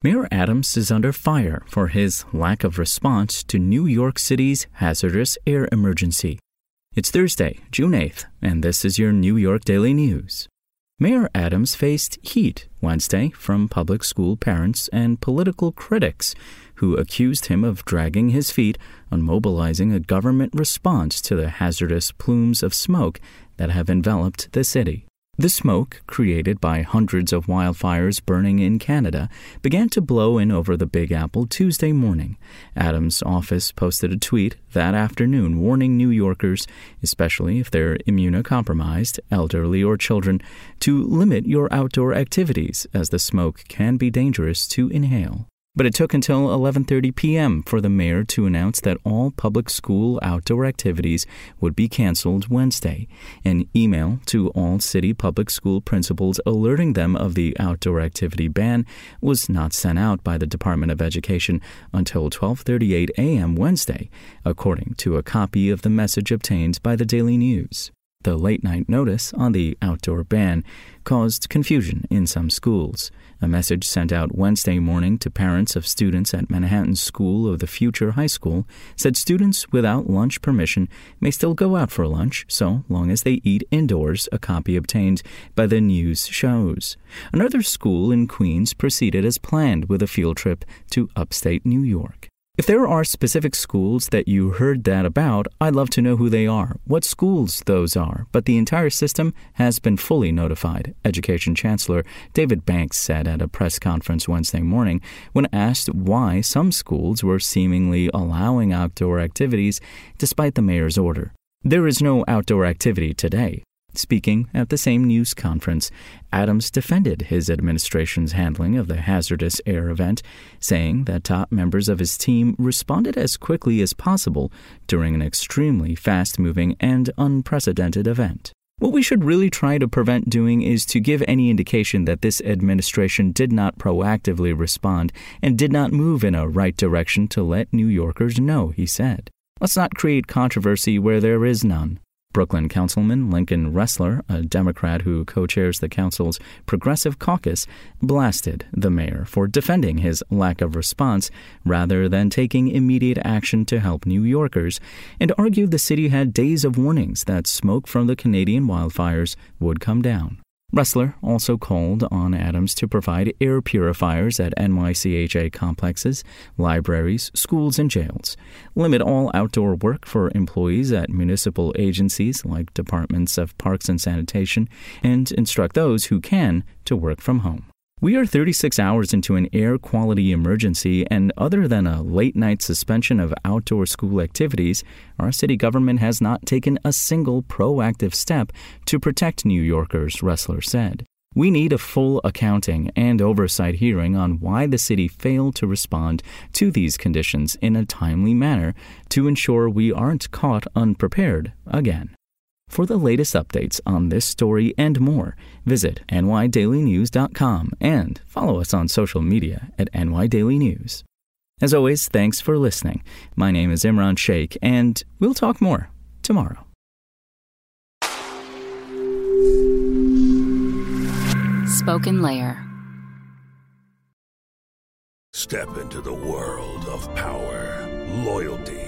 Mayor Adams is under fire for his lack of response to New York City's hazardous air emergency. It's Thursday, June 8th, and this is your New York Daily News. Mayor Adams faced heat Wednesday from public school parents and political critics who accused him of dragging his feet on mobilizing a government response to the hazardous plumes of smoke that have enveloped the city. The smoke, created by hundreds of wildfires burning in Canada, began to blow in over the Big Apple Tuesday morning. Adams' office posted a tweet that afternoon warning New Yorkers, especially if they're immunocompromised, elderly, or children, to limit your outdoor activities as the smoke can be dangerous to inhale. But it took until 11:30 p.m. for the mayor to announce that all public school outdoor activities would be canceled Wednesday. An email to all city public school principals alerting them of the outdoor activity ban was not sent out by the Department of Education until 12:38 a.m. Wednesday, according to a copy of the message obtained by the Daily News. The late night notice on the outdoor ban caused confusion in some schools. A message sent out Wednesday morning to parents of students at Manhattan School of the Future High School said students without lunch permission may still go out for lunch so long as they eat indoors, a copy obtained by the news shows. Another school in Queens proceeded as planned with a field trip to upstate New York. If there are specific schools that you heard that about, I'd love to know who they are, what schools those are. But the entire system has been fully notified, Education Chancellor David Banks said at a press conference Wednesday morning when asked why some schools were seemingly allowing outdoor activities despite the mayor's order. There is no outdoor activity today. Speaking at the same news conference, Adams defended his administration's handling of the hazardous air event, saying that top members of his team responded as quickly as possible during an extremely fast moving and unprecedented event. What we should really try to prevent doing is to give any indication that this administration did not proactively respond and did not move in a right direction to let New Yorkers know, he said. Let's not create controversy where there is none. Brooklyn Councilman Lincoln Restler, a Democrat who co chairs the council's Progressive Caucus, blasted the mayor for defending his lack of response rather than taking immediate action to help New Yorkers, and argued the city had days of warnings that smoke from the Canadian wildfires would come down. Restler also called on Adams to provide air purifiers at NYCHA complexes, libraries, schools, and jails, limit all outdoor work for employees at municipal agencies like departments of parks and sanitation, and instruct those who can to work from home. We are 36 hours into an air quality emergency, and other than a late night suspension of outdoor school activities, our city government has not taken a single proactive step to protect New Yorkers, Restler said. We need a full accounting and oversight hearing on why the city failed to respond to these conditions in a timely manner to ensure we aren't caught unprepared again. For the latest updates on this story and more, visit nydailynews.com and follow us on social media at nydailynews. As always, thanks for listening. My name is Imran Sheikh, and we'll talk more tomorrow. Spoken Layer. Step into the world of power, loyalty,